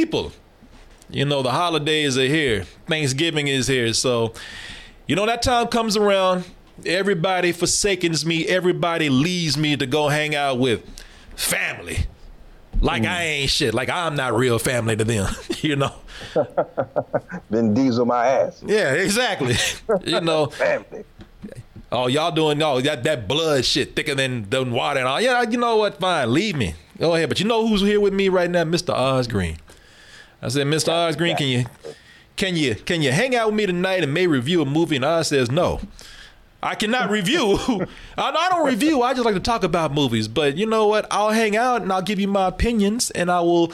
people, you know, the holidays are here. Thanksgiving is here. So, you know, that time comes around. Everybody forsakens me. Everybody leaves me to go hang out with family. Like I mm. ain't shit. Like I'm not real family to them. you know. Vin Diesel my ass. Yeah, exactly. you know. Family. Oh, y'all doing oh that that blood shit thicker than than water and all. Yeah, you know what? Fine, leave me. Go ahead. But you know who's here with me right now, Mr. Oz Green. I said, Mr. Oz Green, can you can you can you hang out with me tonight and may review a movie? And Oz says no. I cannot review. I, I don't review. I just like to talk about movies. But you know what? I'll hang out and I'll give you my opinions and I will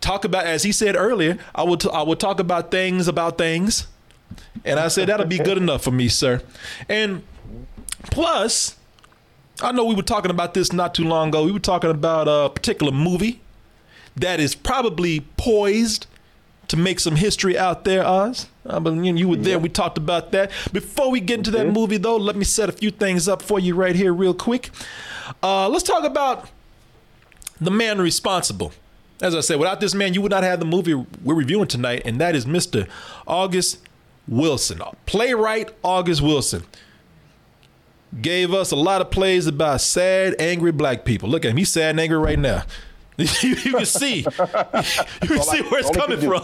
talk about, as he said earlier, I will t- I will talk about things about things. And I said that'll be good enough for me, sir. And plus, I know we were talking about this not too long ago. We were talking about a particular movie that is probably poised to make some history out there, Oz. I mean, you were there. We talked about that. Before we get into that movie, though, let me set a few things up for you right here, real quick. Uh, let's talk about the man responsible. As I said, without this man, you would not have the movie we're reviewing tonight, and that is Mr. August Wilson, playwright August Wilson. Gave us a lot of plays about sad, angry black people. Look at him; he's sad and angry right now. You, you can see, you can see where it's coming from.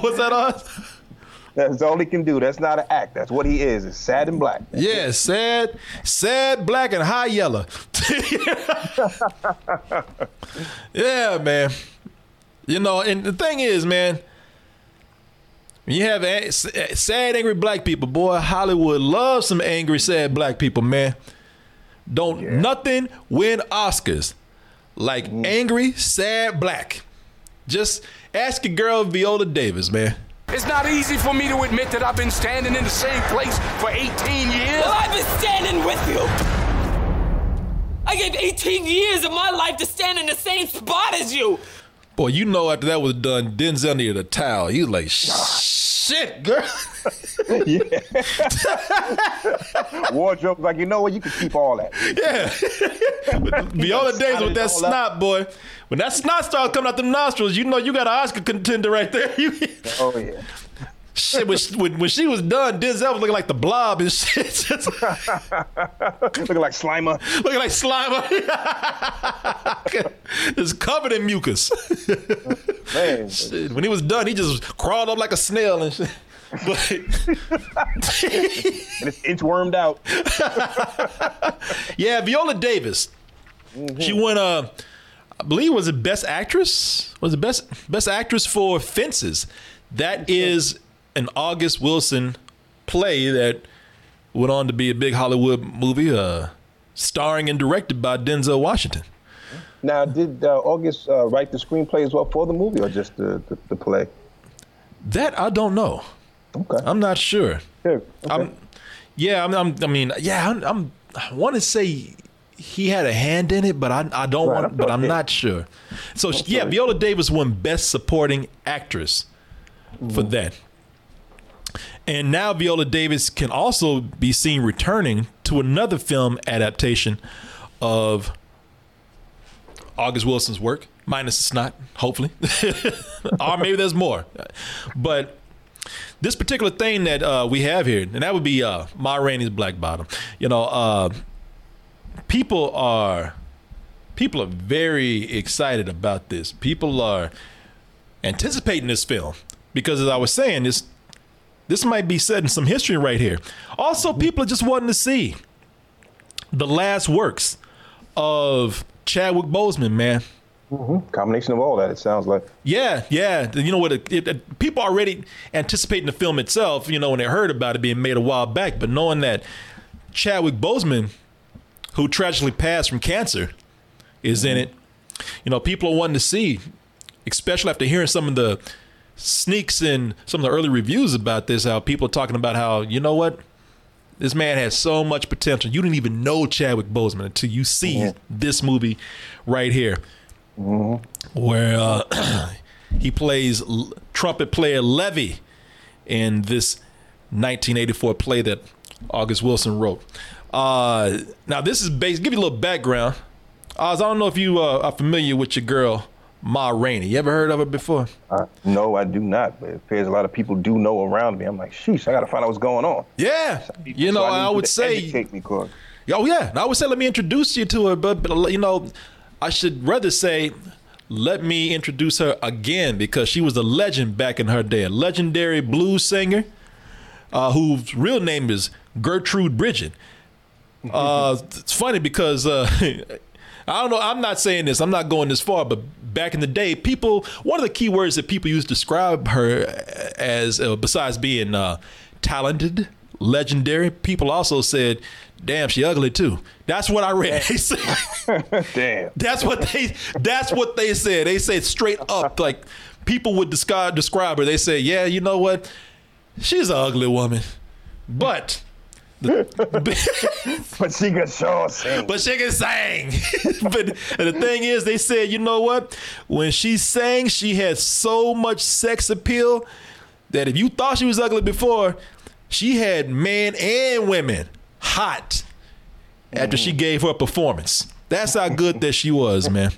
What's that on? That's all he can do. That's not an act. That's what he is. It's sad and black. Yeah, sad, sad, black, and high yellow. yeah, man. You know, and the thing is, man, when you have a- sad, angry black people, boy, Hollywood loves some angry, sad black people, man. Don't nothing win Oscars like mm. angry, sad black. Just ask your girl Viola Davis, man. It's not easy for me to admit that I've been standing in the same place for 18 years. Well, I've been standing with you. I gave 18 years of my life to stand in the same spot as you. Boy, you know after that was done, Denzel needed a towel. He was like, shit, girl. yeah. Wardrobe, like, you know what? You can keep all that. Yeah. Viola Davis with that snot, boy. When that snot starts coming out them nostrils, you know you got an Oscar contender right there. Oh, yeah. Shit, when, she- when, she was done, Denzel was looking like the blob and shit. Looking like Slimer. looking like Slimer. it's covered in mucus. Man. Shit, when he was done, he just crawled up like a snail and shit. But And it's inchwormed out. yeah, Viola Davis. She won uh I believe was it best actress? Was it best best actress for Fences? That is an August Wilson play that went on to be a big Hollywood movie uh starring and directed by Denzel Washington. Now, did uh, August uh, write the screenplay as well for the movie or just the, the, the play? That I don't know. Okay. I'm not sure. Sure. Okay. I'm yeah, I'm, I'm I mean, yeah, I'm, I'm I want to say he had a hand in it, but I I don't Right, want I'm but I'm okay. not sure. So yeah, sorry. Viola Davis won best supporting actress for Mm-hmm. that. And now Viola Davis can also be seen returning to another film adaptation of August Wilson's work, minus the snot, hopefully. or maybe there's more. But this particular thing that uh, we have here, and that would be uh, Ma Rainey's Black Bottom. You know, uh, people are people are very excited about this. People are anticipating this film because, as I was saying, this this might be setting some history right here. Also, people are just wanting to see the last works of Chadwick Boseman, man. Mm-hmm. Combination of all that, it sounds like. Yeah, yeah. You know what? It, it, it- people already anticipating the film itself. You know when they heard about it being made a while back, but knowing that Chadwick Boseman, who tragically passed from cancer, is in it. You know, people are wanting to see, especially after hearing some of the sneaks in some of the early reviews about this. How people are talking about how you know what this man has so much potential. You didn't even know Chadwick Boseman until you see this movie right here, where uh, he plays L- trumpet player Levee in this 1984 play that August Wilson wrote. Uh, now, this is based. Give you a little background. Oz, I don't know if you uh, are familiar with your girl Ma Rainey. You ever heard of her before? Uh, no, I do not. But it appears a lot of people do know around me. I'm like, sheesh, I gotta find out what's going on. Yeah. You know, So I, you would to say. educate me, Corey. Oh yeah, and I would say let me introduce you to her, but, but you know, I should rather say let me introduce her again because she was a legend back in her day, a legendary blues singer uh, whose real name is Gertrude Pridgett. Uh, it's funny because uh, I don't know. I'm not saying this. I'm not going this far, but back in the day, people one of the key words that people used to describe her as, uh, besides being uh, talented, legendary, people also said, "Damn, she ugly too." That's what I read. They said- Damn. that's what they. That's what they said. They said straight up, like people would describe describe her. They say, "Yeah, you know what? She's an ugly woman, but." But she can sure sing. But she can sing. but the thing is, they said, you know what? When she sang, she had so much sex appeal that if you thought she was ugly before, she had men and women hot after she gave her performance. That's how good that she was, man.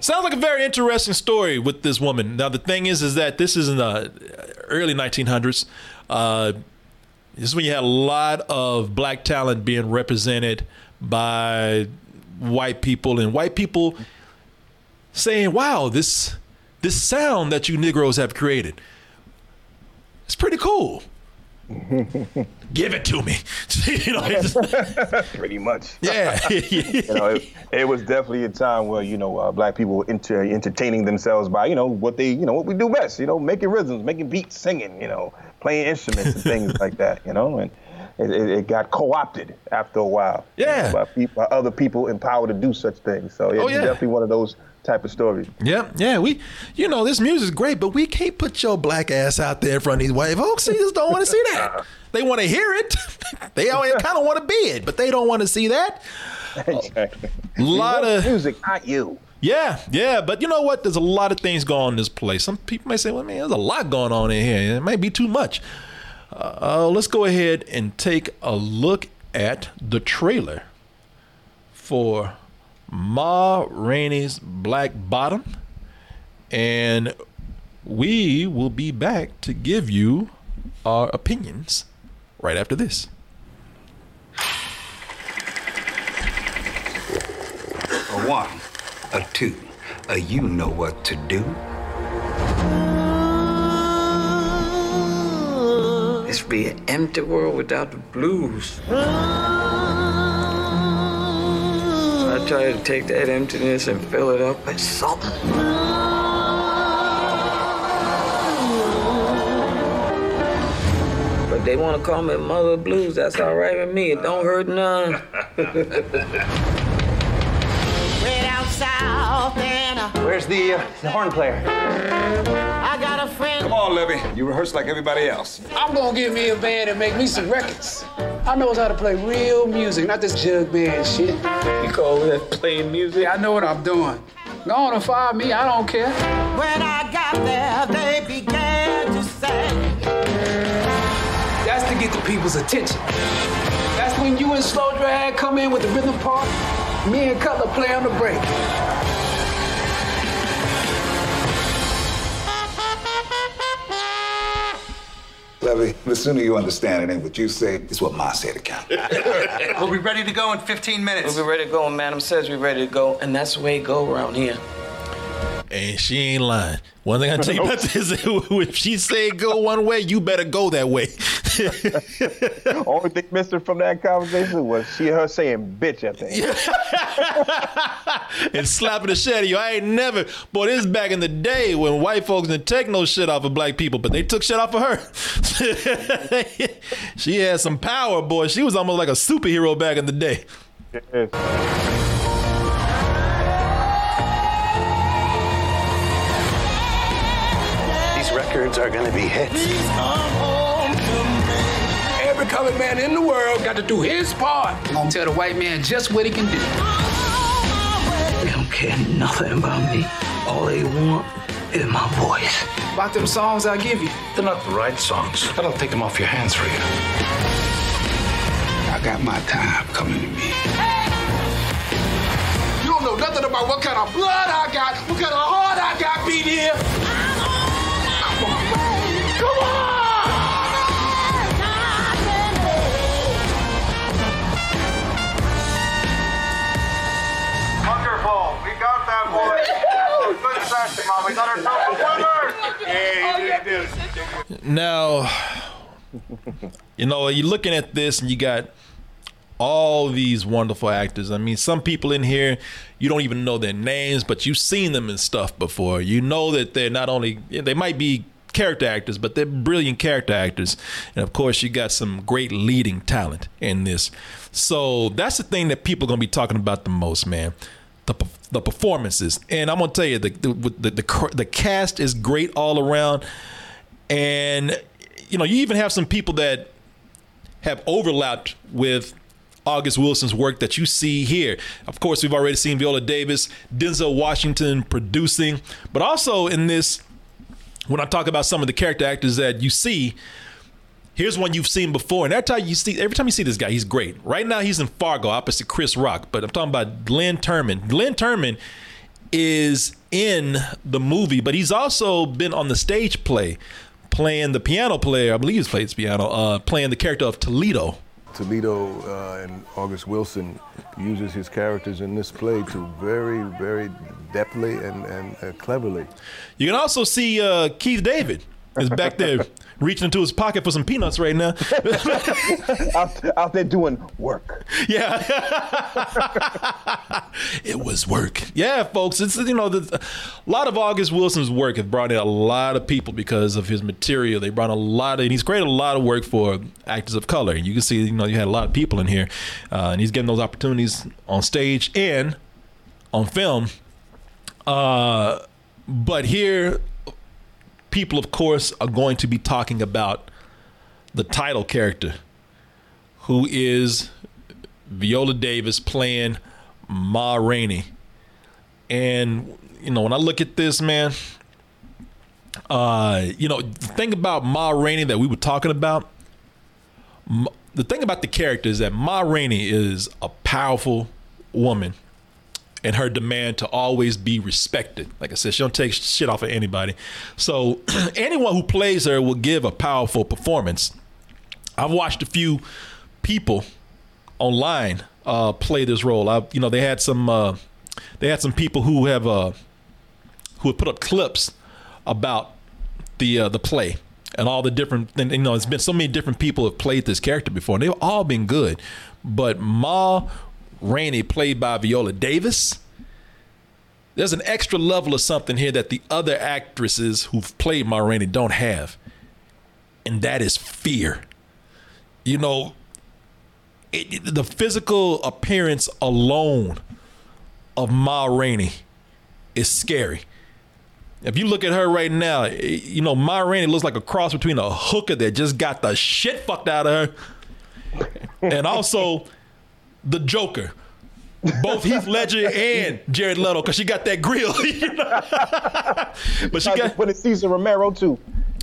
Sounds like a very interesting story with this woman. Now the thing is, is that this is in the early 1900s. Uh, this is when you had a lot of black talent being represented by white people, and white people saying, "Wow, this this sound that you Negroes have created, it's pretty cool. Give it to me." you know, Pretty much. yeah, You know, it, it was definitely a time where you know uh, black people were inter- entertaining themselves by you know what they you know what we do best. You know, making rhythms, making beats, singing. You know, playing instruments and things like that. You know, and it, it, it got co-opted after a while. you know, by, peop- by other people empowered to do such things. So yeah, Oh, yeah. definitely one of those type of stories. Yeah, yeah. We, you know, this music's great, but we can't put your black ass out there in front of these white folks. They just don't want to see that. They want to hear it. they kind of want to be it, but they don't want to see that. exactly. A lot of music, not you. Yeah, yeah. But you know what? There's a lot of things going on in this place. Some people may say, "Well, man, there's a lot going on in here. It might be too much." Uh, uh, let's go ahead and take a look at the trailer for Ma Rainey's Black Bottom, and we will be back to give you our opinions right after this. A one, a two, you know what to do. This be an empty world without the blues. I try to take that emptiness and fill it up with something. But they want to call me Mother Blues. That's all right with me. It don't hurt none. Way down south, and Where's the, uh, the horn player? I got a friend. Come on, Levee. You rehearse like everybody else. I'm gonna get me a band and make me some records. I knows how to play real music, not this jug band shit. You call that playing music? I know what I'm doing. Go on and fire me, I don't care. When I got there, they began to say, That's to get the people's attention. That's when you and Slow Drag come in with the rhythm part. Me and Cutler play on the break. Levee, the sooner you understand it ain't what you say, it's what Ma said count. We'll be ready to go in 15 minutes. We'll be ready to go, and Madam says we're ready to go, and that's the way it go around here. And she ain't lying. One thing I tell you about this is if she say go one way, you better go that way. Only thing missing from that conversation was she her saying bitch at the end. and slapping the shit out of you. I ain't never. Boy, this is back in the day when white folks didn't take no shit off of black people, but they took shit off of her. she had some power, boy. She was almost like a superhero back in the day. These records are gonna be hits. Please come home to me. Every colored man in the world got to do his part. I'm gonna tell the white man just what he can do. They don't care nothing about me. All they want is my voice. About them songs I give you. They're not the right songs. That'll take them off your hands for you. I got my time coming to me. You don't know know nothing about what kind of blood I got, what kind of heart I got beat here. We got ourselves a winner. Yeah, you did. Now, you know, you're looking at this and you got all these wonderful actors. I mean, some people in here, you don't even know their names, but you've seen them in stuff before. You know that they're not only, they might be character actors, but they're brilliant character actors. And of course, you got some great leading talent in this. So that's the thing that people are going to be talking about the most, man. The, the performances. And I'm to tell you, the, the, the, the, the cast is great all around. And, you know, you even have some people that have overlapped with August Wilson's work that you see here. Of course, we've already seen Viola Davis, Denzel Washington producing, but also in this, when I talk about some of the character actors that you see, here's one you've seen before, and every time you see, every time you see this guy, he's great. Right now, he's in Fargo opposite Chris Rock, but I'm talking about Glynn Turman. Glynn Turman is in the movie, but he's also been on the stage play, playing the piano player. I believe he's played piano, uh, playing the character of Toledo. Toledo uh, and August Wilson uses his characters in this play to very, very deftly and, and uh, cleverly. You can also see uh, Keith David is back there reaching into his pocket for some peanuts right now. out, out there doing work. Yeah, it was work. Yeah, folks, it's you know the, a lot of August Wilson's work has brought in a lot of people because of his material. They brought a lot of, and he's created a lot of work for actors of color. And you can see, you know, you had a lot of people in here, uh, and he's getting those opportunities on stage and on film. Uh, but here, people, of course, are going to be talking about the title character, who is Viola Davis playing Ma Rainey. And, you know, when I look at this, man, uh, you know, the thing about Ma Rainey that we were talking about, the thing about the character is that Ma Rainey is a powerful woman and her demand to always be respected. Like I said, she don't take shit off of anybody. So anyone who plays her will give a powerful performance. I've watched a few people online uh, play this role. I, you know, they had some uh, they had some people who have uh, who have put up clips about the uh, the play and all the different. And, you know, it's been so many different people have played this character before, and they've all been good. But Ma Rainey, played by Viola Davis. There's an extra level of something here that the other actresses who've played Ma Rainey don't have, and that is fear. You know, it, the physical appearance alone of Ma Rainey is scary. If you look at her right now, you know, Ma Rainey looks like a cross between a hooker that just got the shit fucked out of her and also the Joker. Both Heath Ledger and Jared Leto, because she got that grill. you know? but she got put in Cesar Romero too.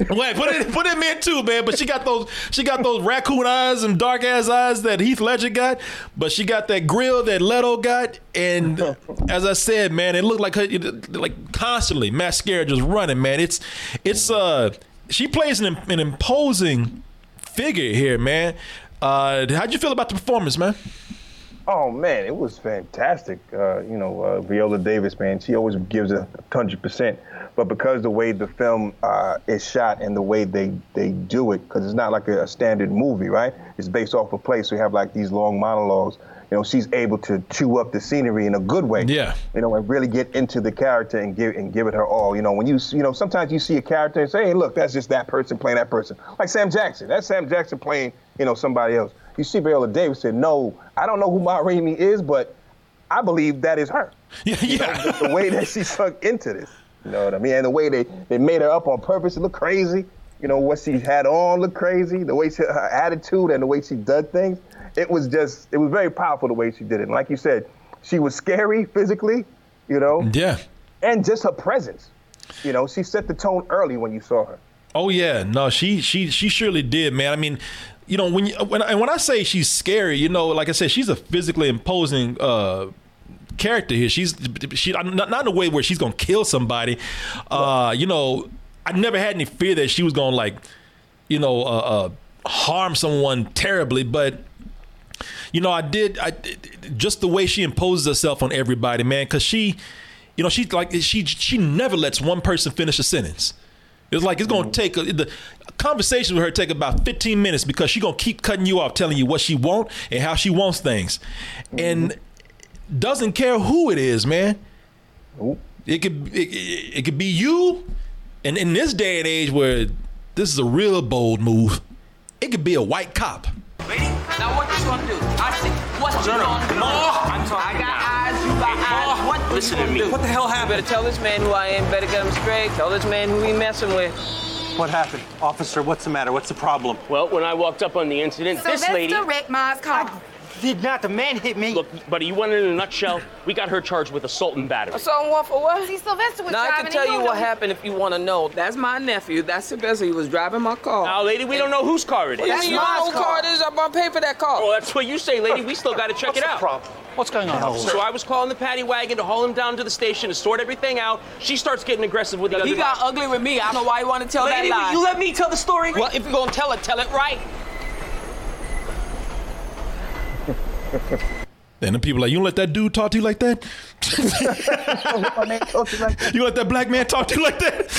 Wait, put it put him in too, man. But she got those she got those raccoon eyes and dark ass eyes that Heath Ledger got. But she got that grill that Leto got. And as I said, man, it looked like her like constantly mascara just running, man. It's it's uh she plays an, an imposing figure here, man. Uh, how'd you feel about the performance, man? Oh man, it was fantastic. Uh, you know, uh, Viola Davis, man, she always gives a hundred percent. But because the way the film uh, is shot and the way they they do it, because it's not like a, a, standard movie, right? It's based off a play, so you have like these long monologues. You know, she's able to chew up the scenery in a good way. Yeah. You know, and really get into the character and give and give it her all. You know, when you you know sometimes you see a character and say, hey, look, that's just that person playing that person. Like Sam Jackson, that's Sam Jackson playing you know somebody else. You see Viola Davis said, no, I don't know who Ma Rainey is, but I believe that is her. Yeah, yeah. Know, the, the way that she sunk into this. You know what I mean? And the way they, they made her up on purpose to look crazy. You know, what she had on looked crazy. The way she, her attitude and the way she did things. It was just, it was very powerful the way she did it. And like you said, she was scary physically, you know? Yeah. And just her presence. You know, she set the tone early when you saw her. Oh yeah, no, she she she surely did, man. I mean, you know, when you, when and when I say she's scary, you know, like I said, she's a physically imposing uh, character here. She's she not, not in a way where she's gonna kill somebody. Uh, you know, I never had any fear that she was gonna like, you know, uh, uh, harm someone terribly, but you know, I did. I just the way she imposes herself on everybody, man, because she, you know, she like she she never lets one person finish a sentence. It's like it's gonna take a, the conversation with her take about 15 minutes because she's gonna keep cutting you off, telling you what she want and how she wants things, and doesn't care who it is, man. It could it, it, it could be you, and in this day and age where this is a real bold move, it could be a white cop. Now what you gonna do? I see what you gonna do. I'm talking I got eyes, you got eyes. What Listen to me. What the hell happened? Better tell this man who I am. Better get him straight. Tell this man who he messing with. What happened? Officer, what's the matter? What's the problem? Well, when I walked up on the incident, this lady. Rick Ma's car. Oh. Did not. The man hit me. Look, buddy, you want it in a nutshell? We got her charged with assault and battery. So what for what? See, Sylvester was Now I can tell you what know- happened if you want to know. That's my nephew. That's Sylvester. He was driving my car. Now, lady, we don't know whose car it is. That's you know whose car it is. I'm gonna pay for that car. Well, that's what you say, lady. We still got to check What's it the out. problem? What's going on, officer? So I was calling the paddy wagon to haul him down to the station to sort everything out. She starts getting aggressive with the other He got guy. ugly with me. I don't know why you want to tell Lady, that lie. will you let me tell the story? Well, if you're gonna tell it, tell it right. And the people like, you don't let that dude talk to you like that? you let that black man talk to you like that?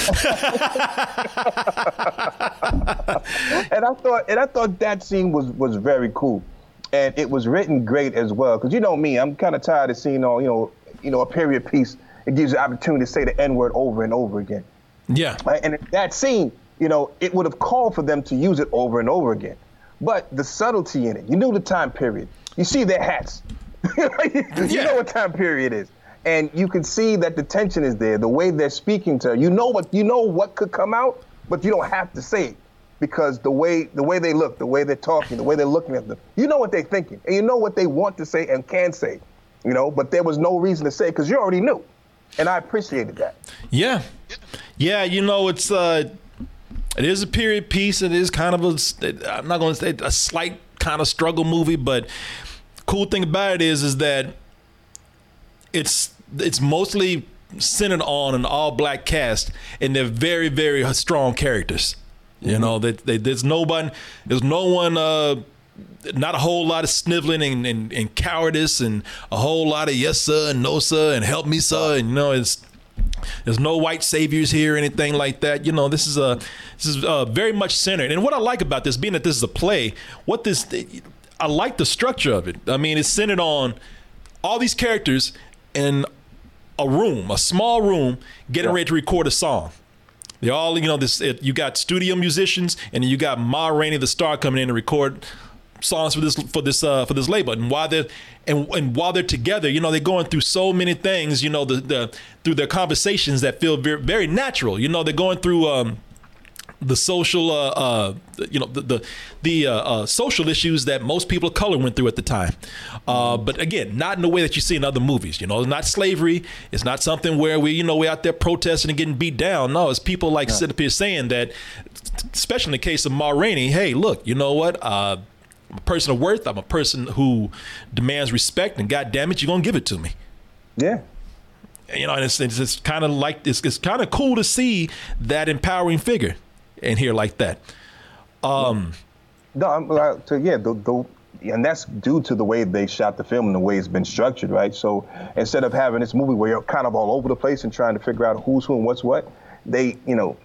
and I thought, and I thought that scene was was very cool, and it was written great as well. Because you know me, I'm kind of tired of seeing all you know, you know, a period piece. It gives you opportunity to say the N word over and over again. Yeah. And that scene, you know, it would have called for them to use it over and over again. But the subtlety in it, you knew the time period. You see their hats. you know what time period is. And you can see that the tension is there, the way they're speaking to her. You know what you know what could come out, but you don't have to say it. Because the way the way they look, the way they're talking, the way they're looking at them, you know what they're thinking. And you know what they want to say and can say. You know, but there was no reason to say because you already knew. And I appreciated that. Yeah, yeah. You know, it's uh, it is a period piece. It is kind of a. I'm not going to say a slight kind of struggle movie, but cool thing about it is, is that it's it's mostly centered on an all black cast, and they're very very strong characters. You know, that they, there's no one, there's no one. Uh, not a whole lot of sniveling and, and, and cowardice and a whole lot of yes sir and no sir and help me sir and you know it's there's no white saviors here or anything like that you know this is a this is uh, very much centered and what i like about this being that this is a play what this i like the structure of it i mean it's centered on all these characters in a room a small room getting ready to record a song they all, you know, this. It, you got studio musicians, and you got Ma Rainey, the star, coming in to record songs for this for this uh, for this label. And while they're and, and while they're together, you know, they're going through so many things. You know, the, the through their conversations that feel very, very natural. You know, they're going through. Um, the social, uh, uh, you know, the the, the uh, uh, social issues that most people of color went through at the time. Uh, but again, not in the way that you see in other movies. You know, it's not slavery. It's not something where we, you know, we're out there protesting and getting beat down. No, it's people like sitting up here saying that, especially in the case of Ma Rainey. Hey, look, you know what? Uh, I'm a person of worth. I'm a person who demands respect, and God damn it, you're gonna give it to me. Yeah. You know, and it's it's, it's kind of like it's, it's kind of cool to see that empowering figure in here like that. Um, No, I'm uh, to, yeah, the, the, and that's due to the way they shot the film and the way it's been structured, right? So instead of having this movie where you're kind of all over the place and trying to figure out who's who and what's what, they, you know,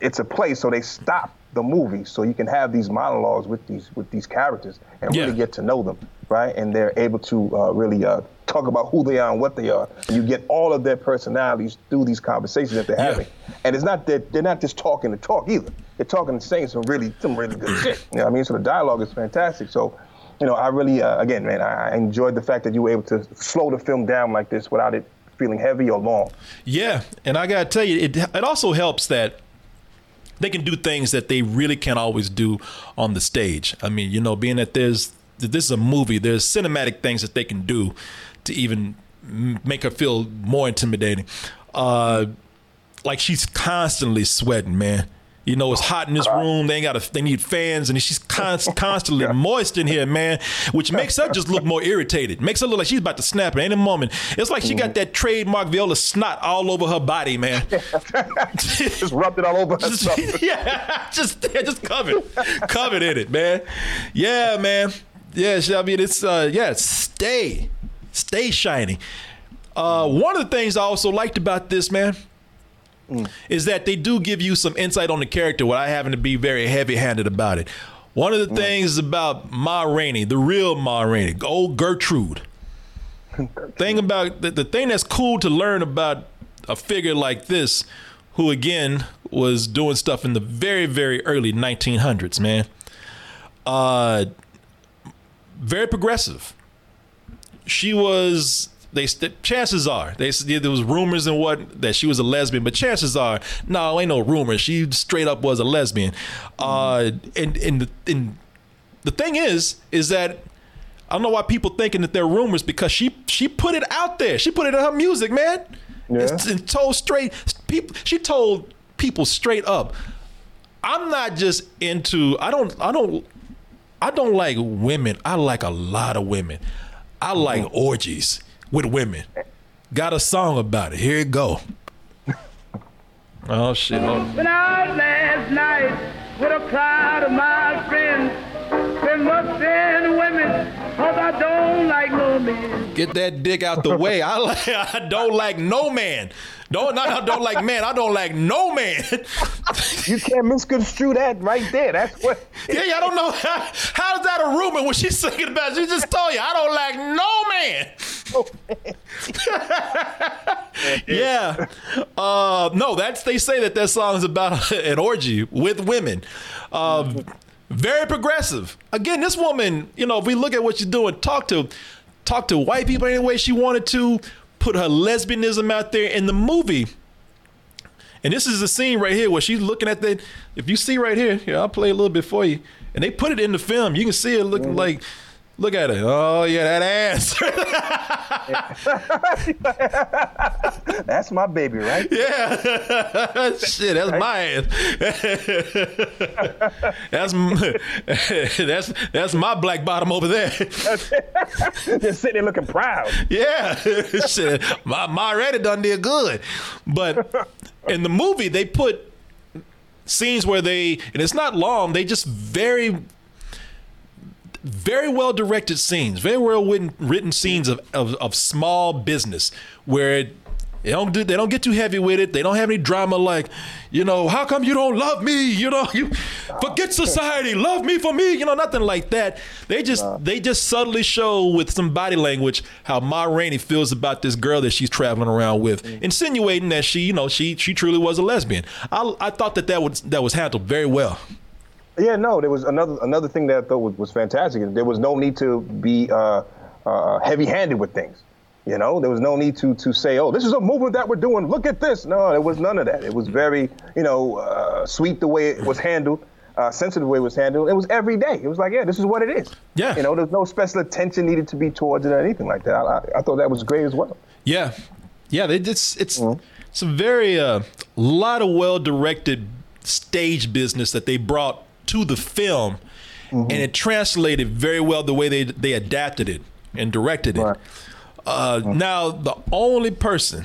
it's a play, so they stop the movie so you can have these monologues with these with these characters and really get to know them, right? And they're able to uh, really uh, talk about who they are and what they are. And you get all of their personalities through these conversations that they're having. And it's not that they're not just talking to talk either. They're talking and saying some really some really good shit. You know what I mean? So the dialogue is fantastic. So, you know, I really uh, again, man, I I enjoyed the fact that you were able to slow the film down like this without it feeling heavy or long. Yeah, and I gotta tell you, it it also helps that they can do things that they really can't always do on the stage. I mean, you know, being that there's this is a movie, there's cinematic things that they can do to even make her feel more intimidating. Uh, like she's constantly sweating, man. You know, it's hot in this room. They ain't got a, they need fans, and she's const, constantly moist in here, man, which makes her just look more irritated. Makes her look like she's about to snap at any moment. It's like she got that trademark Viola snot all over her body, man. just rubbed it all over herself. yeah, just yeah, just covered, covered in it, man. Yeah, man. Yeah, I mean, it's uh, yeah, stay, stay shiny. Uh, one of the things I also liked about this, man, is that they do give you some insight on the character without having to be very heavy-handed about it. One of the things about Ma Rainey, the real Ma Rainey, old Gertrude. thing about the, the thing that's cool to learn about a figure like this, who again was doing stuff in the very very early 1900s, man. Uh, very progressive. She was they chances are they there was rumors and what that she was a lesbian, but chances are no, ain't no rumors. She straight up was a lesbian. Uh, and and the, and the thing is, is that I don't know why people thinking that they're rumors because she she put it out there. She put it in her music, man. Yeah. It's, and told straight people. She told people straight up. I'm not just into. I don't. I don't. I don't like women. I like a lot of women. I like mm-hmm. orgies with women. Got a song about it. Here it go. Oh shit! Hold on. Went out last night with a crowd of my friends. Been mustering women, cause I don't like no men. Get that dick out the way. I like. I don't like no man. Don't not I don't like man. I don't like no man. you can't misconstrue that right there. That's what. yeah, I don't know how, how's that a rumor when she's singing about. She just told you I don't like no man. yeah. Uh, no, that's they say that that song is about an orgy with women. Uh, very progressive. Again, this woman, you know, if we look at what she's doing, talk to talk to white people any way she wanted to, put her lesbianism out there in the movie. And this is the scene right here where she's looking at the. If you see right here, here I'll play a little bit for you. And they put it in the film. You can see it looking Mm-hmm. like, look at it. Oh yeah, that ass. That's my baby, right? Yeah. Shit, that's my ass. that's that's that's my black bottom over there. Just sitting there looking proud. Yeah. Shit. My my already done did good. But in the movie they put scenes where they and it's not long, they just very very well directed scenes, very well written, written scenes of, of, of small business where they don't do, they don't get too heavy with it. They don't have any drama like, you know, how come you don't love me? You know, you forget society, love me for me. You know, nothing like that. They just they just subtly show with some body language how Ma Rainey feels about this girl that she's traveling around with, mm. insinuating that she, you know, she she truly was a lesbian. I I thought that that was that was handled very well. Yeah, no, there was another another thing that I thought was, was fantastic. There was no need to be uh, uh, heavy-handed with things. You know, there was no need to to say, "Oh, this is a movement that we're doing. Look at this." No, there was none of that. It was very, you know, uh, sweet the way it was handled, uh, sensitive the way it was handled. It was every day. It was like, yeah, this is what it is. Yeah. You know, there's no special attention needed to be towards it or anything like that. I, I, I thought that was great as well. Yeah, yeah. They, it's it's it's a very uh, lot of well directed stage business that they brought to the film, and it translated very well the way they they adapted it and directed it. Uh, Now the only person,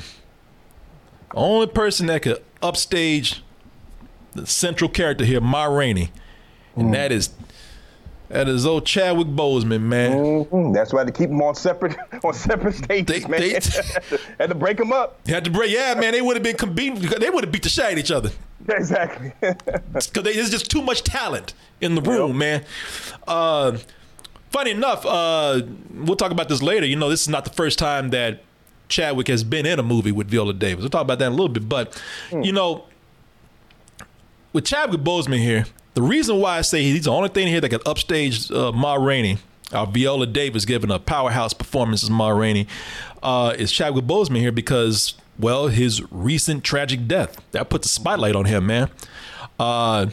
only person that could upstage the central character here, Ma Rainey, and that is that is old Chadwick Boseman, man. Mhm. That's why they keep them on separate on separate stages, man. they Had to break them up. Had to break, yeah, man. They would have been competing. They would have beat the shit out of each other. Exactly. Because there's just too much talent in the room, man. Uh, funny enough, uh, we'll talk about this later. You know, this is not the first time that Chadwick has been in a movie with Viola Davis. We'll talk about that in a little bit. But, you know, with Chadwick Boseman here, the reason why I say he's the only thing here that can upstage uh, Ma Rainey, our Viola Davis giving a powerhouse performance as Ma Rainey, uh, is Chadwick Boseman here because, well, his recent tragic death that puts a spotlight on him, man. Uh,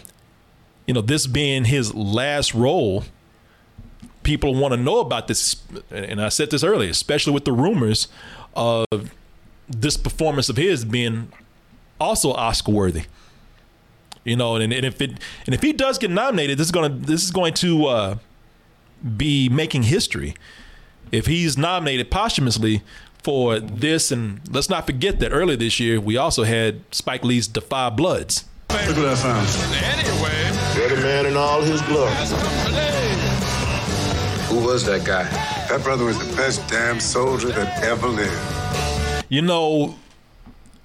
you know, this being his last role, people want to know about this, and I said this earlier, especially with the rumors of this performance of his being also Oscar worthy. You know, and, and if it and if he does get nominated, this is gonna this is going to uh, be making history. If he's nominated posthumously for this, and let's not forget that earlier this year we also had Spike Lee's Da 5 Bloods. Look what I found. Anyway. Dirty man in all his glory. Who was that guy? That brother was the best damn soldier that ever lived. You know,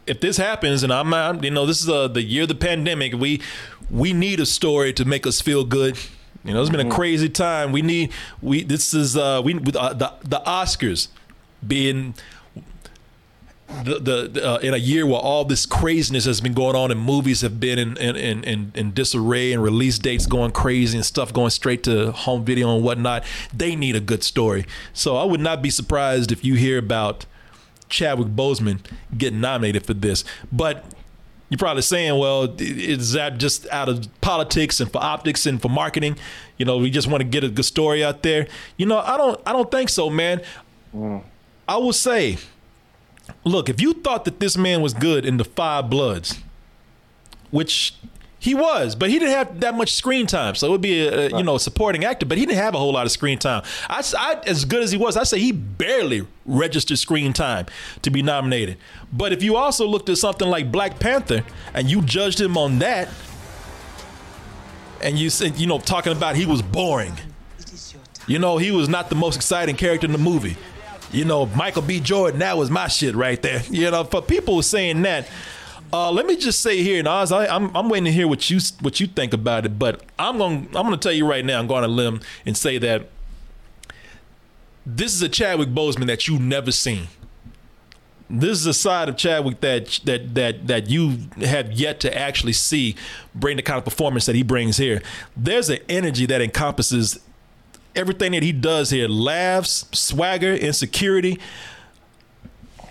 if this happens, and I'm not, you know, this is uh, the year of the pandemic. We we need a story to make us feel good. You know, it's been a crazy time. We need we. This is uh, we with uh, the the Oscars being the the uh, in a year where all this craziness has been going on and movies have been in in, in, in in disarray and release dates going crazy and stuff going straight to home video and whatnot. They need a good story. So I would not be surprised if you hear about Chadwick Boseman getting nominated for this. But you're probably saying, well, is that just out of politics and for optics and for marketing? You know, we just want to get a good story out there. You know, I don't I don't think so, man. I will say, look, if you thought that this man was good in the Five Bloods, which he was, but he didn't have that much screen time, so it would be a, a you know supporting actor. But he didn't have a whole lot of screen time. I, s- I- as good as he was, I say he barely registered screen time to be nominated. But if you also looked at something like Black Panther and you judged him on that, and you said you know talking about he was boring, you know he was not the most exciting character in the movie. You know Michael B. Jordan, that was my shit right there. You know for people saying that. Uh, let me just say here, Nas, I, I'm I'm waiting to hear what you what you think about it, but I'm going I'm to tell you right now, I'm going to limb and say that this is a Chadwick Boseman that you've never seen. This is a side of Chadwick that that that that you have yet to actually see bring the kind of performance that he brings here. There's an energy that encompasses everything that he does here: laughs, swagger, insecurity.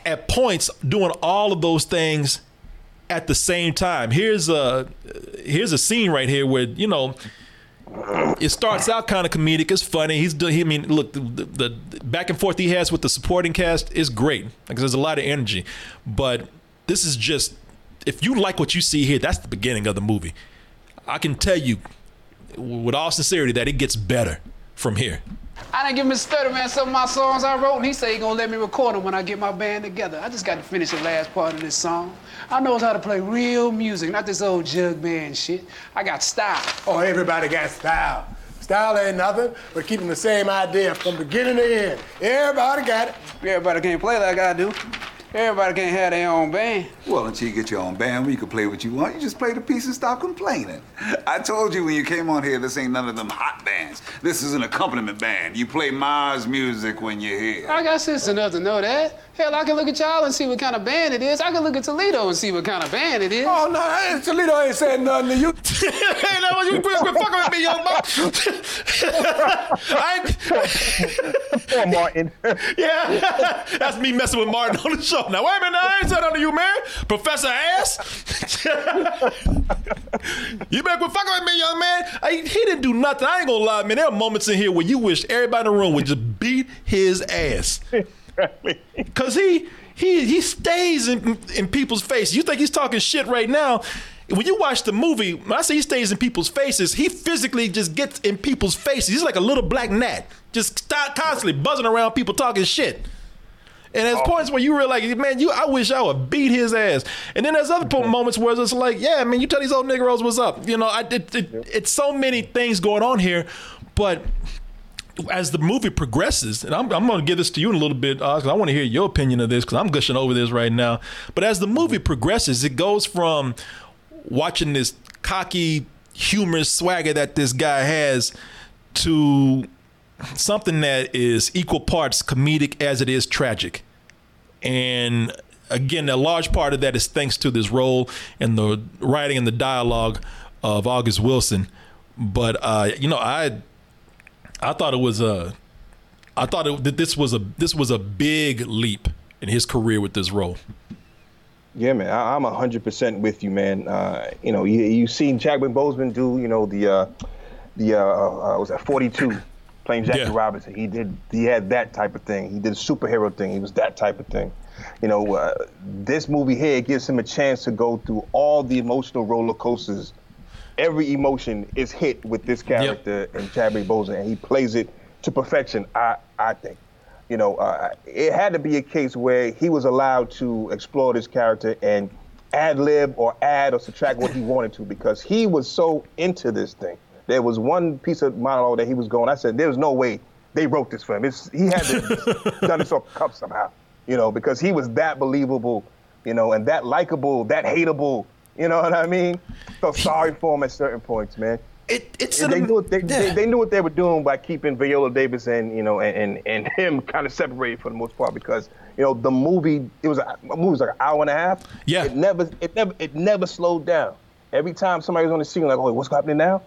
At points, doing all of those things at the same time. Here's a here's a scene right here where you know it starts out kind of comedic. It's funny. He's doing. I mean, look, the, the, the back and forth he has with the supporting cast is great because there's a lot of energy. But this is just if you like what you see here, that's the beginning of the movie. I can tell you with all sincerity that it gets better from here. I didn't give Mr. Sturdyvant some of my songs I wrote, and he said he gonna let me record them when I get my band together. I just got to finish the last part of this song. I knows how to play real music, not this old jug band shit. I got style. Oh, everybody got style. Style ain't nothing but keeping the same idea from beginning to end. Everybody got it. Everybody can't play like I do. Everybody can't have their own band. Well, until you get your own band where you can play what you want, you just play the piece and stop complaining. I told you when you came on here, this ain't none of them hot bands. This is an accompaniment band. You play Ma's music when you're here. I got sense enough to know that. Hell, I can look at y'all and see what kind of band it is. I can look at Toledo and see what kind of band it is. Oh, no, hey, Toledo ain't saying nothing to you. hey, that was you quit, quit fucking with me, young buck. I Poor Martin. yeah, that's me messing with Martin on the show. Now wait a minute, I ain't said nothing to you, man, Professor Ass. you better quit fucking with me, young man. I, he didn't do nothing. I ain't gonna lie, man. There are moments in here where you wish everybody in the room would just beat his ass. Cause he he he stays in in people's face. You think he's talking shit right now? When you watch the movie, when I say he stays in people's faces, he physically just gets in people's faces. He's like a little black gnat, just constantly buzzing around people talking shit. And there's points where you realize, man, you I wish I would beat his ass. And then there's other po- mm-hmm. moments where it's like, yeah, man, you tell these old niggeros what's up. You know, I it, it, it's so many things going on here, but as the movie progresses, and I'm, I'm going to give this to you in a little bit, because I want to hear your opinion of this, because I'm gushing over this right now. But as the movie progresses, it goes from watching this cocky, humorous swagger that this guy has to something that is equal parts comedic as it is tragic. And again, a large part of that is thanks to this role and the writing and the dialogue of August Wilson. But uh, you know, I I thought it was a I thought it, that this was a this was a big leap in his career with this role. Yeah, man, I, I'm hundred percent with you, man. Uh, you know, you you seen Chadwick Boseman do, you know, the uh, the uh, uh, was that 42 playing Jackie Yeah. Robinson. He did he had that type of thing. He did a superhero thing. He was that type of thing. You know, uh, this movie here gives him a chance to go through all the emotional roller coasters every emotion is hit with this character and Chadwick Boseman, and he plays it to perfection. I I think. You know, uh, it had to be a case where he was allowed to explore this character and ad lib or add or subtract what he wanted to because he was so into this thing. There was one piece of monologue that he was going. I said, "There's no way they wrote this for him. It's, he had to done this off the cuff somehow." You know, because he was that believable, you know, and that likable, that hateable. You know what I mean? So sorry for him at certain points, man. It, it's they, knew what they, they, they knew what they were doing by keeping Viola Davis and you know and, and, and him kind of separated for the most part because you know the movie it was a, a movie was like an hour and a half. Yeah. It never it never it never slowed down. Every time somebody was on the scene, like, oh, what's happening now?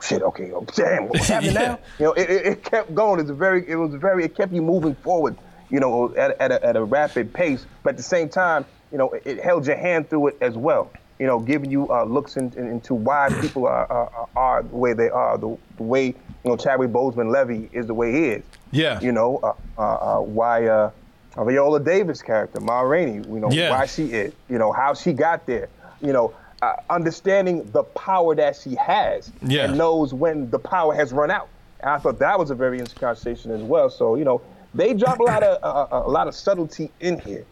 Shit, okay, oh, damn, what's happening Yeah. now? You know, it, it, it kept going. It's very, it was very, it kept you moving forward. You know, at, at, a, at a rapid pace, but at the same time, you know, it, it held your hand through it as well. You know, giving you uh, looks in, in- into why people are, are, are the way they are, the, the way you know Chadwick Boseman Levee is the way he is. Yeah. You know, uh, uh, uh, why uh, Viola Davis character, Ma Rainey, you know, Yeah. why she is, you know, how she got there, you know, uh, understanding the power that she has Yeah. and knows when the power has run out. And I thought that was a very interesting conversation as well. So, you know, they drop a lot of uh, a lot of subtlety in here.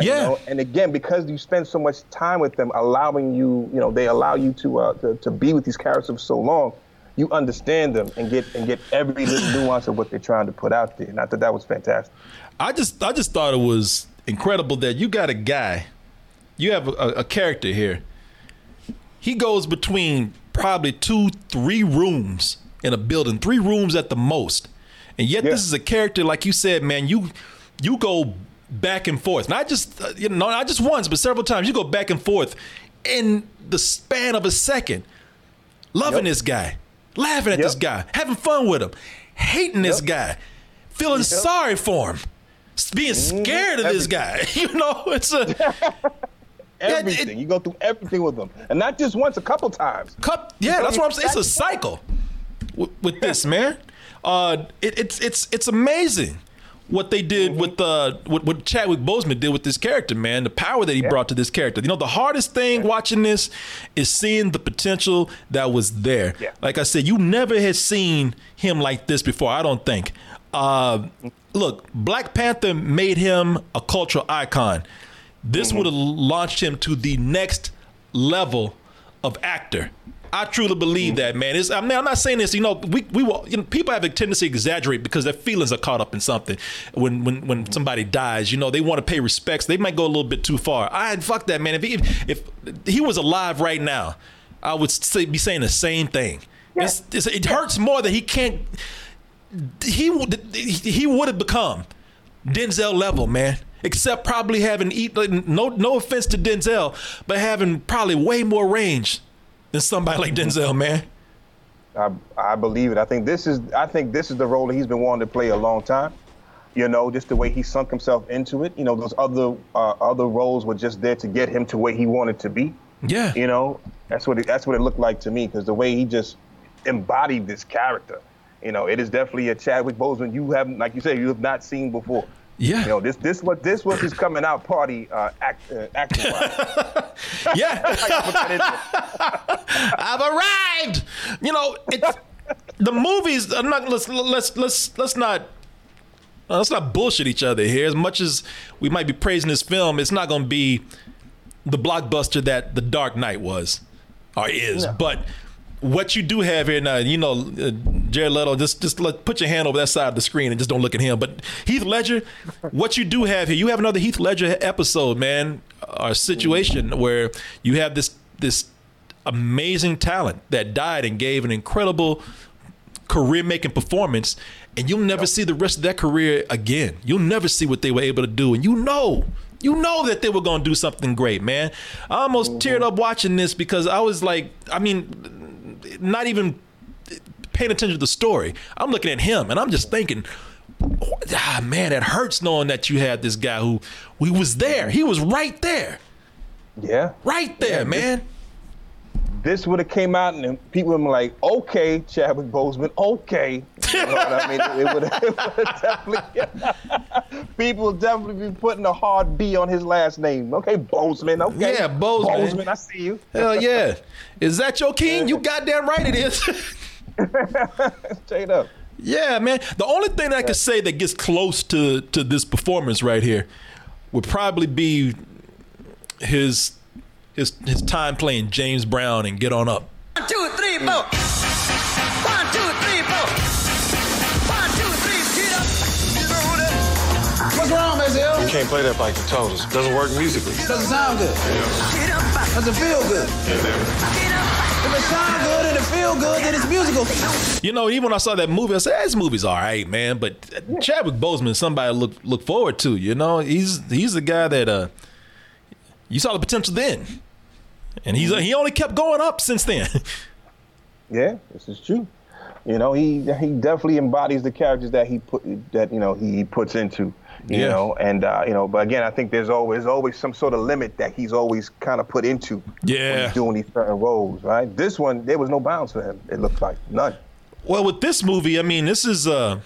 You Yeah. know? And again, because you spend so much time with them, allowing you, you know, they allow you to uh, to, to be with these characters for so long, you understand them and get and get every little nuance of what they're trying to put out there. And I thought that was fantastic. I just I just thought it was incredible that you got a guy, you have a, a character here. He goes between probably two, three rooms in a building, three rooms at the most, and yet this is a character like you said, man. You you go back and forth, not just uh, you know not just once, but several times. You go back and forth in the span of a second, loving this guy, laughing at this guy, having fun with him, hating this guy, feeling sorry for him, being scared of this guy. You know, it's a Everything. you go through everything with them. And not just once, a couple times. Cup, yeah, that's what I'm saying. It's a cycle with, with this man. Uh, it, it's it's it's amazing what they did with uh what, what Chadwick Boseman did with this character, man. The power that he brought to this character. You know, the hardest thing watching this is seeing the potential that was there. Like I said, you never had seen him like this before. I don't think. Uh, look, Black Panther made him a cultural icon. This would have launched him to the next level of actor. I truly believe that, man. It's, I mean, I'm not saying this. You know, we we will, you know, people have a tendency to exaggerate because their feelings are caught up in something. When when when somebody dies, you know, they want to pay respects. They might go a little bit too far. I fuck that, man. If he if he was alive right now, I would say, be saying the same thing. It's, it's, it hurts more that he can't. He would he would have become Denzel level, man. Except probably having eat no no offense to Denzel, but having probably way more range than somebody like Denzel, man. I, I believe it. I think this is I think this is the role that he's been wanting to play a long time. You know, just the way he sunk himself into it. You know, those other uh, other roles were just there to get him to where he wanted to be. Yeah. You know, that's what it, that's what it looked like to me because the way he just embodied this character. You know, it is definitely a Chadwick Boseman you haven't, like you said, you have not seen before. Yeah. You know, this this what this was his coming out party uh, act uh, acting. yeah. I've arrived. You know, it's the movies. I'm not. Let's let's let's let's not. Let's not bullshit each other here. As much as we might be praising this film, it's not going to be the blockbuster that The Dark Knight was or is. But what you do have here now, you know, uh, Jared Leto, just just let, put your hand over that side of the screen and just don't look at him. But Heath Ledger, what you do have here, you have another Heath Ledger episode, man, or situation where you have this this amazing talent that died and gave an incredible career making performance and you'll never see the rest of that career again. You'll never see what they were able to do and you know you know that they were going to do something great, man. I almost mm-hmm. teared up watching this because I was like, I mean, not even paying attention to the story. I'm looking at him and I'm just thinking, ah, man, it hurts knowing that you had this guy who, who was there. He was right there. Yeah. Right there, Yeah, man. This would have came out and people would be like, okay, Chadwick Boseman, okay, You know what I mean? It it would definitely. people would definitely be putting a hard B on his last name. Okay, Bozeman. Okay. Yeah, Bozeman. Bozeman, I see you. Hell yeah. Is that your king? You goddamn right it is. Straight up. Yeah, man. The only thing I could say that gets close to to this performance right here would probably be his his his time playing James Brown and Get On Up. One, two, three, four. One, two, three, four. One, two, three, get up. You know. What's wrong, Mazel? You can't play that like you told us. It doesn't work musically. Doesn't sound good. Doesn't feel good. If it sound good and it feel good, then it's musical. You know, even when I saw that movie, I said, hey, "This movie's all right, man." But Chadwick Boseman, somebody look look forward to. You know, he's he's the guy that uh, you saw the potential then, and he's he only kept going up since then. Yeah, this is true. You know, he he definitely embodies the characters that he put that you know he puts into. You Yeah. know, and uh, you know, but again, I think there's always always some sort of limit that he's always kind of put into when Yeah. he's doing these certain roles, right? This one, there was no bounds for him. It looked like none. Well, with this movie, I mean, this is uh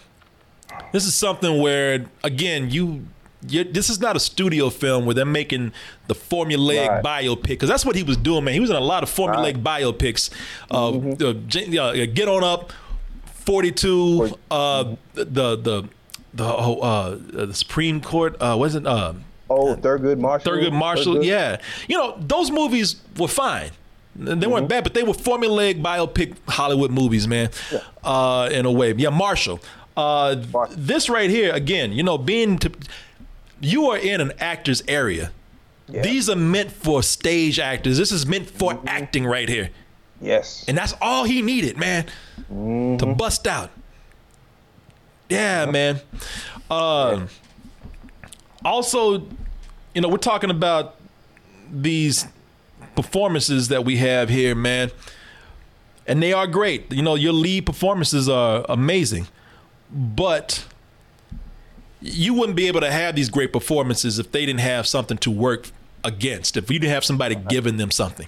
this is something where again, you you this is not a studio film where they're making the formulaic biopic because that's what he was doing, man. He was in a lot of formulaic biopics. Uh, Mm-hmm. uh, J- uh, Get on up, Forty Two, uh, the the the oh, uh, the Supreme Court. Uh, wasn't uh, Oh, Thurgood Marshall. Thurgood Marshall, Thurgood. yeah. You know, those movies were fine. They Mm-hmm. weren't bad, but they were formulaic biopic Hollywood movies, man. Uh, in a way, yeah. Marshall. Uh, this right here, again, you know, being to, you are in an actor's area. These are meant for stage actors. This is meant for Mm-hmm. acting right here. Yes. And that's all he needed, man, Mm-hmm. to bust out. Yeah, man. Um, also, you know, we're talking about these performances that we have here, man. And they are great. You know, your lead performances are amazing. But you wouldn't be able to have these great performances if they didn't have something to work against. If you didn't have somebody giving them something.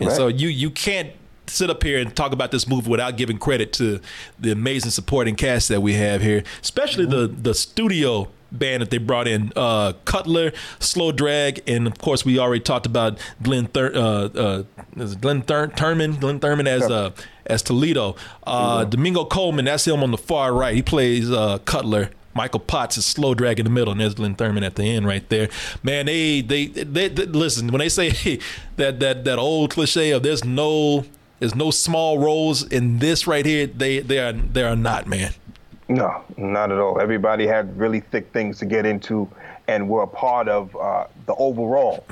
And so you you can't sit up here and talk about this movie without giving credit to the amazing supporting cast that we have here, especially the the studio band that they brought in uh, Cutler, Slow Drag, and of course we already talked about Glynn Thur- uh, uh, Glynn Thur- Thurman, Glynn Thurman as uh, as Toledo, uh, Domingo Colman, that's him on the far right. He plays uh, Cutler. Michael Potts is slow drag in the middle, and there's Glynn Thurman at the end right there. Man, they they they, they listen when they say that that that old cliche of there's no there's no small roles in this right here. They they are they are not, man. No, not at all. Everybody had really thick things to get into and were a part of uh, the overall,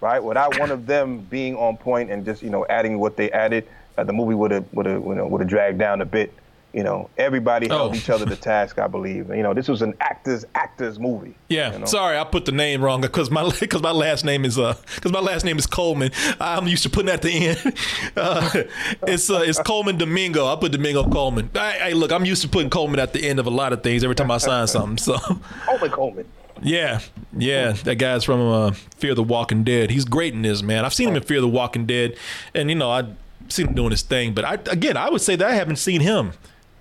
right? Without one of them being on point and just, you know, adding what they added, uh, the movie would have would have you know, would have dragged down a bit. You know, everybody held Oh. each other to task, I believe. You know, this was an actors actors movie. Yeah, you know? sorry, I put the name wrong because my because my last name is uh because my last name is Coleman. I'm used to putting that at the end. Uh, it's uh, it's Colman Domingo. I put Domingo Coleman. I, hey, look, I'm used to putting Coleman at the end of a lot of things every time I sign something. So Coleman Coleman. yeah, yeah, that guy's from uh, Fear the Walking Dead. He's great in this man. I've seen him in Fear the Walking Dead, and you know I've seen him doing his thing. But I again, I would say that I haven't seen him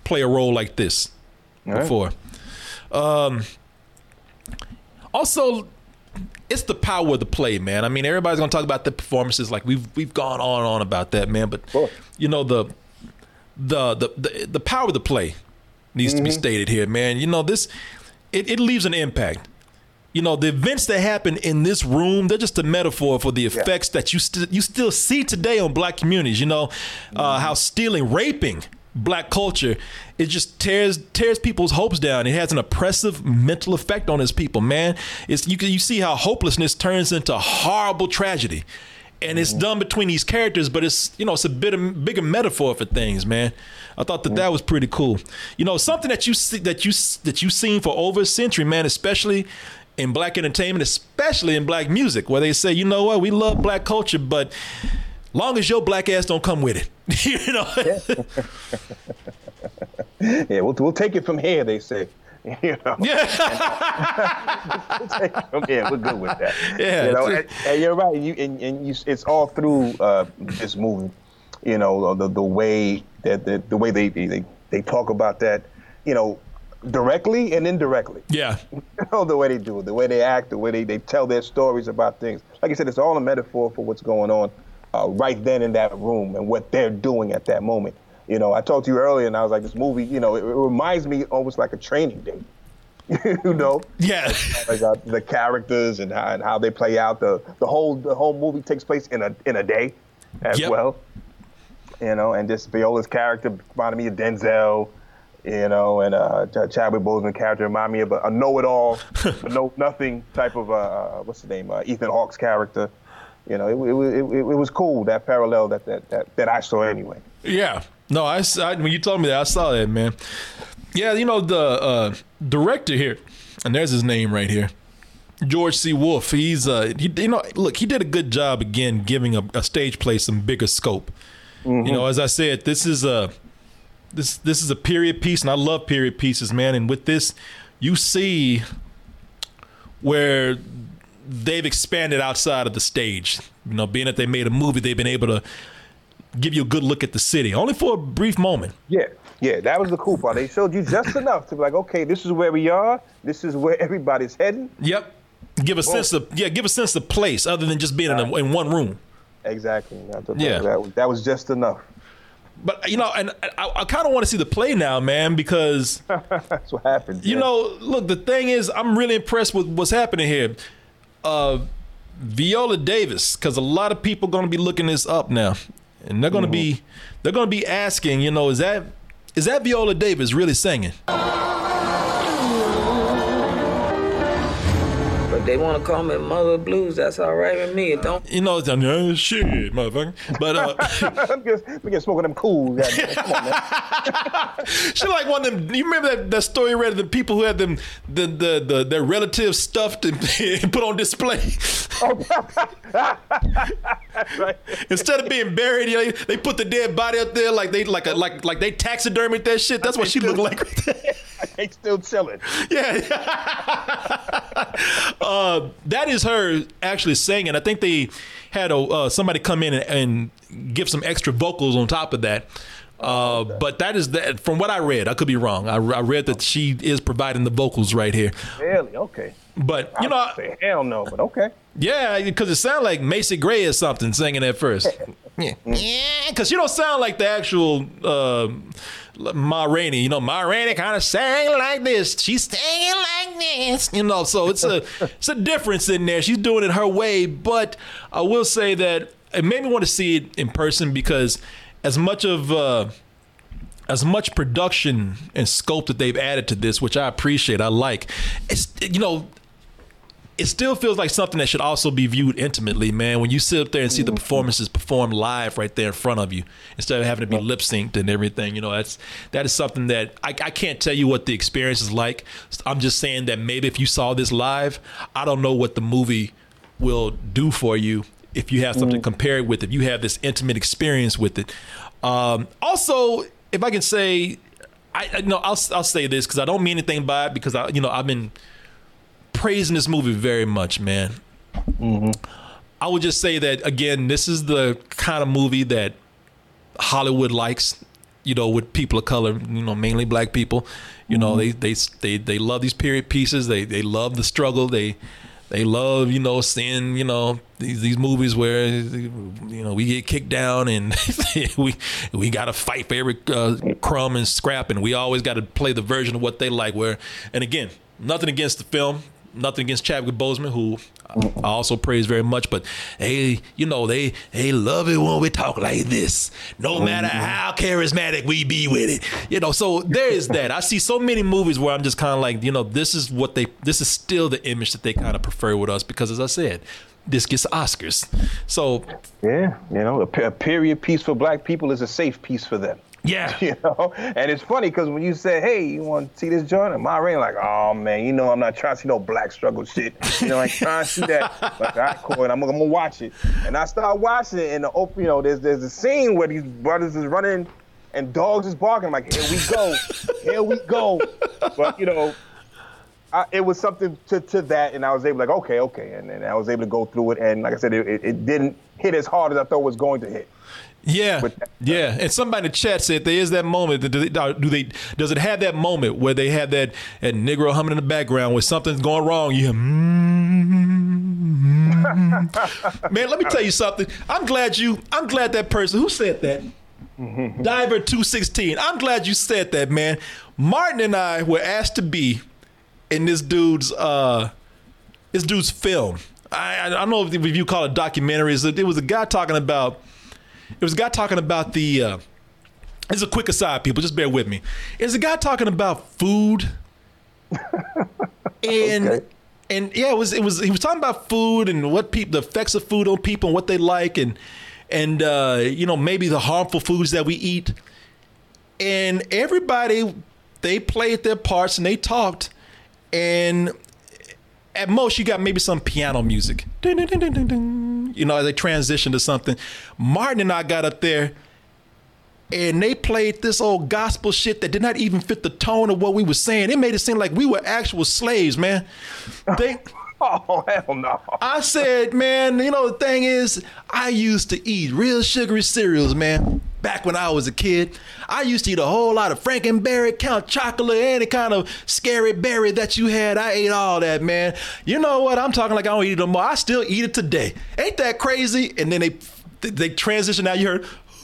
play a role like this right. before. Um, also, it's the power of the play, man. I mean, everybody's gonna talk about the performances, like we've we've gone on and on about that, man. But you know the the the the, the power of the play needs to be stated here, man. You know this, it, it leaves an impact. You know the events that happen in this room, they're just a metaphor for the effects that you st- you still see today on black communities. You know uh, how stealing, raping black culture, it just tears tears people's hopes down. It has an oppressive mental effect on its people, man. It's you you see how hopelessness turns into horrible tragedy. And it's done between these characters, but it's you know it's a bit of bigger metaphor for things, man. I thought that that was pretty cool. You know, something that you see that you that you've seen for over a century, man, especially in black entertainment, especially in black music, where they say, you know what, we love black culture, but long as your black ass don't come with it, you know. yeah, we'll, we'll take it from here, they say. You know? Yeah. we'll take it from here. We're good with that. Yeah, You know, and, and, you're right. You and, and you, it's all through uh, this movie. You know, the the way that the, the way they, they they talk about that you know, directly and indirectly. Yeah. You know, the way they do it, the way they act, the way they, they tell their stories about things. Like I said, it's all a metaphor for what's going on uh, right then in that room and what they're doing at that moment. You know, I talked to you earlier, and I was like, this movie, you know, it, it reminds me almost like a training day. you know, yeah, like uh, the characters and how, and how they play out. The the whole the whole movie takes place in a in a day, as Yep. well. You know, and just Viola's character reminded me of Denzel. You know, and uh, Chadwick Boseman character reminded me of a, a know-it-all, know nothing type of uh, what's the name? Uh, Ethan Hawke's character. You know, it, it, it, it, was cool that parallel that, that that that I saw anyway. Yeah. No, I, I- when you told me that, I saw that, man. Yeah, you know the uh, director here, and there's his name right here, George C. Wolfe. He's uh, he, you know, look, he did a good job again, giving a, a stage play some bigger scope. You know, as I said, this is a this this is a period piece, and I love period pieces, man. And with this, you see where they've expanded outside of the stage. You know, being that they made a movie, they've been able to give you a good look at the city, only for a brief moment. Yeah, yeah, that was the cool part. They showed you just enough to be like, okay, this is where we are. This is where everybody's heading. Yep. Give a sense of yeah, give a sense of place other than just being in, a, in one room. Exactly. Yeah. that, was- that was just enough. But you know, and I, I kind of want to see the play now, man, because that's what happens. You know, look, the thing is, I'm really impressed with what's happening here. Uh, Viola Davis, because a lot of people going to be looking this up now, and they're going to be they're going to be asking, you know, is that is that Viola Davis really singing? But they want to call me Mother Blues. That's all right with me. It don't. You know, it's, uh, shit, motherfucker. But uh, let me get, let me get smoking them cool. goddamn. Come on, man. she like one of them. You remember that, that story you read of the people who had them the the, the their relatives stuffed and, and put on display. right. Instead of being buried, you know, they put the dead body up there like they like a, like like they taxidermied that shit. That's what she looked like. they still chilling. Yeah. uh, that is her actually singing. I think they had a uh, somebody come in and, and give some extra vocals on top of that. Uh, but that is that. From what I read, I could be wrong. I, I read that she is providing the vocals right here. Really? Okay. But you know, say hell no, but okay. yeah, because it sounded like Macy Gray or something singing at first. yeah, yeah, because you don't sound like the actual uh, Ma Rainey. You know, Ma Rainey kind of sang like this. She's singing like this. You know, so it's a it's a difference in there. She's doing it her way, but I will say that it made me want to see it in person because as much of uh, as much production and scope that they've added to this, which I appreciate, I like. It's you know, it still feels like something that should also be viewed intimately, man. When you sit up there and see the performances performed live right there in front of you, instead of having to be lip synced and everything, you know, that's that is something that I, I can't tell you what the experience is like. I'm just saying that maybe if you saw this live, I don't know what the movie will do for you if you have something to compare it with, if you have this intimate experience with it. Um, also, if I can say, I, I no, I'll I'll say this because I don't mean anything by it because I, you know, I've been praising this movie very much, man. I would just say that again, this is the kind of movie that Hollywood likes. You know, with people of color, you know, mainly black people. You know, they they they they love these period pieces. They they love the struggle. They they love you know seeing you know these these movies where you know we get kicked down and we we got to fight for every uh, crumb and scrap and we always got to play the version of what they like. Where and again, nothing against the film, nothing against Chadwick Boseman, who I also praise very much. But hey, you know they they love it when we talk like this, no matter mm-hmm. how charismatic we be with it. You know, so there is that. I see so many movies where I'm just kind of like, you know, this is what they, this is still the image that they kind of prefer with us because, as I said, this gets Oscars. So Yeah, you know, a, a period piece for black people is a safe piece for them. Yeah. You know, and it's funny because when you say, "Hey, you want to see this joint?" and my ring like, "Oh man, you know I'm not trying to see no black struggle shit. You know, I ain't trying to see that." Like, all right, cool, and I'm, I'm gonna watch it. And I start watching it, and the open, you know, there's there's a scene where these brothers is running, and dogs is barking. I'm like, "Here we go, here we go." But you know, I, it was something to, to that, and I was able like, okay, okay, and then I was able to go through it, and like I said, it, it, it didn't hit as hard as I thought it was going to hit. Yeah, yeah. And somebody in the chat said there is that moment. that- Do they, do they? Does it have that moment where they have that, that Negro humming in the background where something's going wrong? You hear, mm, man. Let me tell you something. I'm glad you. I'm glad that person who said that. Diver two sixteen. I'm glad you said that, man. Martin and I were asked to be in this dude's uh this dude's film. I I don't know if you call it documentaries. It was a guy talking about. It was a guy talking about the. Uh, this is a quick aside, people. Just bear with me. It's a guy talking about food, and and yeah, it was it was he was talking about food and what people the effects of food on people and what they like and and uh, you know maybe the harmful foods that we eat. And everybody they played their parts and they talked, and at most you got maybe some piano music. Ding, ding, ding, ding, ding, ding. You know, as they transition to something. Martin and I got up there and they played this old gospel shit that did not even fit the tone of what we were saying. It made it seem like we were actual slaves, man. They Oh hell no! I said, man, you know the thing is, I used to eat real sugary cereals, man. Back when I was a kid, I used to eat a whole lot of Frankenberry, Count Chocula, any kind of scary berry that you had. I ate all that, man. You know what? I'm talking like I don't eat it no more. I still eat it today. Ain't that crazy? And then they they transition. Now you heard.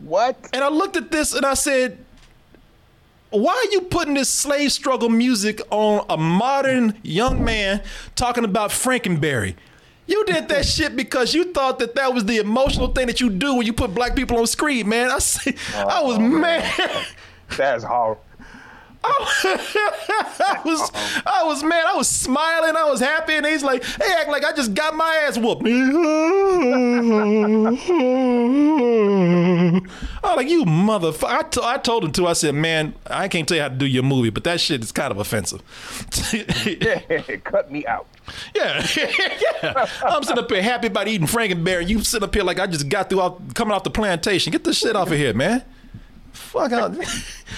what? And I looked at this and I said, why are you putting this slave struggle music on a modern young man talking about Frankenberry? You did that shit because you thought that that was the emotional thing that you do when you put black people on screen, man. I see, I was oh, mad. That's horrible. I was, I was mad. I was smiling. I was happy, and he's like, "Hey, act like I just got my ass whooped." I was like, "You motherfucker!" I, t- I told him too. I said, "Man, I can't tell you how to do your movie, but that shit is kind of offensive." Cut me out. Yeah, yeah. I'm sitting up here happy about eating Frankenberry. You sit up here like I just got through out, coming off the plantation. Get this shit off of here, man. Fuck out.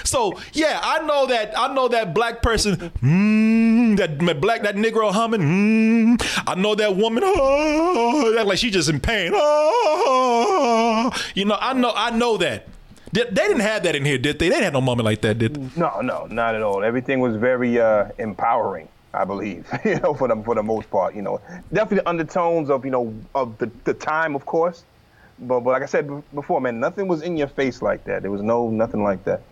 So yeah, I know that I know that black person, mm, that black that Negro humming. Mm, I know that woman. Oh, that like she just in pain. Oh, you know, I know I know that. They, they didn't have that in here, did they? They didn't have no moment like that, did they? No, no, not at all. Everything was very uh, empowering. I believe, you know, for the for the most part, you know, definitely undertones of you know of the, the time, of course, but but like I said before, man, nothing was in your face like that. There was no nothing like that.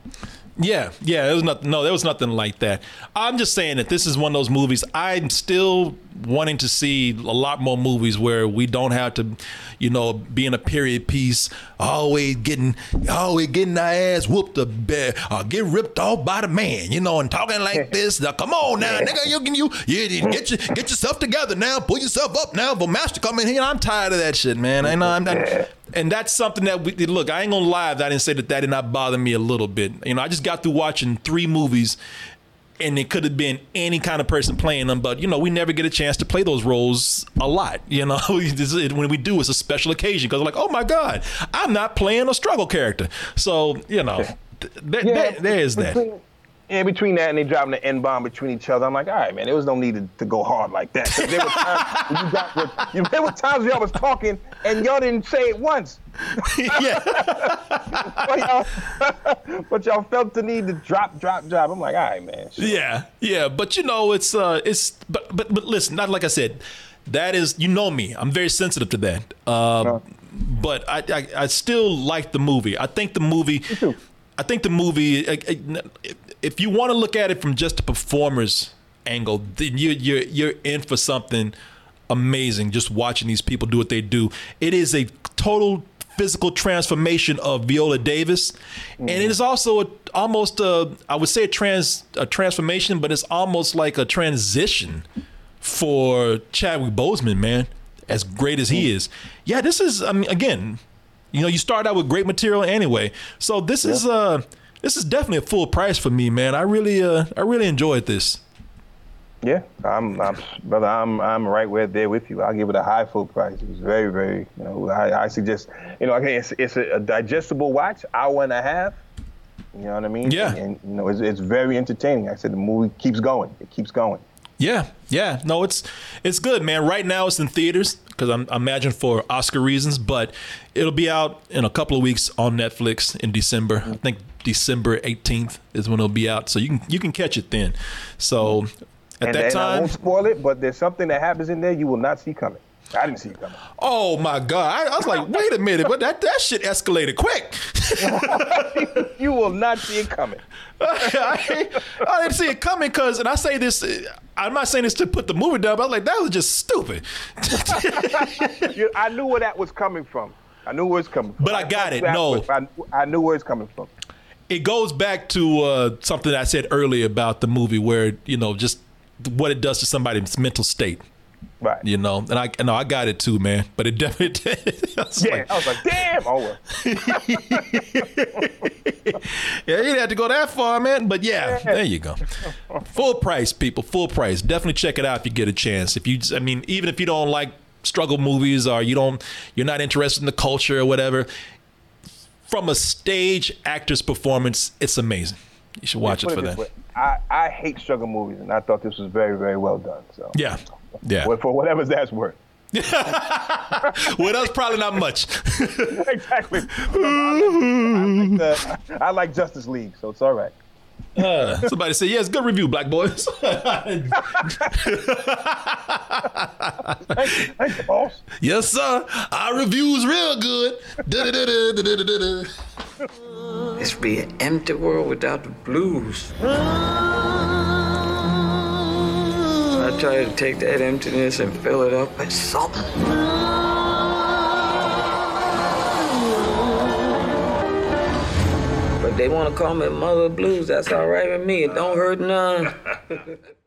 Yeah, yeah, there was nothing. No, there was nothing like that. I'm just saying that this is one of those movies. I'm still wanting to see a lot more movies where we don't have to, you know, be in a period piece, always getting, always getting our ass whooped, a bit, uh, get ripped off by the man, you know, and talking like this. Now, come on now, nigga, you can you, you get your, get yourself together now, pull yourself up now. For master come in here, I'm tired of that shit, man. I know, I'm not. And that's something that we look. I ain't gonna lie. That I didn't say that that did not bother me a little bit. You know, I just got through watching three movies, and it could have been any kind of person playing them. But you know, we never get a chance to play those roles a lot. You know, when we do, it's a special occasion because like, oh my god, I'm not playing a struggle character. So you know, th- th- there, there is that. Yeah, between that and they dropping the N bomb between each other, I'm like, all right, man, there was no need to, to go hard like that. There were times you got, with, you, there were times y'all was talking and y'all didn't say it once. yeah. but, y'all, but y'all felt the need to drop, drop, drop. I'm like, all right, man. Yeah, yeah, but you know, it's uh, it's but but but listen, not like I said, that is you know me, I'm very sensitive to that. Uh, but I, I I still like the movie. I think the movie, I think the movie. If you want to look at it from just a performer's angle, then you you're you're in for something amazing. Just watching these people do what they do, it is a total physical transformation of Viola Davis, and it is also a, almost a I would say a trans a transformation, but it's almost like a transition for Chadwick Boseman, man. As great as he is, yeah, this is. I mean, again, you know, you start out with great material anyway, so this is uh this is definitely a full price for me, man. I really uh I really enjoyed this. Yeah, I'm, I'm, brother. I'm, I'm right where there with you. I'll give it a high full price. It was very, very. You know, I, I suggest. You know, okay, it's, it's a, a digestible watch, hour and a half. You know what I mean? Yeah. And, and, you know, it's, it's very entertaining. Like I said the movie keeps going. It keeps going. Yeah, yeah. No, it's it's good, man. Right now it's in theaters because I'm I imagine for Oscar reasons, but it'll be out in a couple of weeks on Netflix in December. I think December 18th is when it'll be out, so you can you can catch it then. So at and, that and I time, won't spoil it, but there's something that happens in there you will not see coming. I didn't see it coming. oh my god, I, I was like, wait a minute, but that that shit escalated quick. you will not see it coming. I, I didn't see it coming because, and I say this, I'm not saying this to put the movie down, but I was like, that was just stupid. You- I knew where that was coming from. I knew where it's coming from. But I got it. No. I, I knew where it's coming from. It goes back to uh, something I said earlier about the movie, where you know just what it does to somebody's mental state. Right. You know, and I know I got it too, man. But it definitely. I was Yeah, like, I was like, damn, oh well. yeah, you didn't have to go that far, man. But yeah, there you go. Full price, people. Full price. Definitely check it out if you get a chance. If you, I mean, even if you don't like struggle movies or you don't, you're not interested in the culture or whatever. From a stage actor's performance, it's amazing. You should watch it for that. way, I, I hate struggle movies, and I thought this was very, very well done. So, Yeah, yeah. For whatever that's worth. well, that's probably not much. exactly. I like, the, I like Justice League, so it's all right. Uh, somebody say, yes, good review, Black Boys. Thank you, boss. yes, sir. Our review's real good. This be an empty world without the blues. I try to take that emptiness and fill it up with something. They want to call me Mother Blues. That's all right with me. It don't hurt none.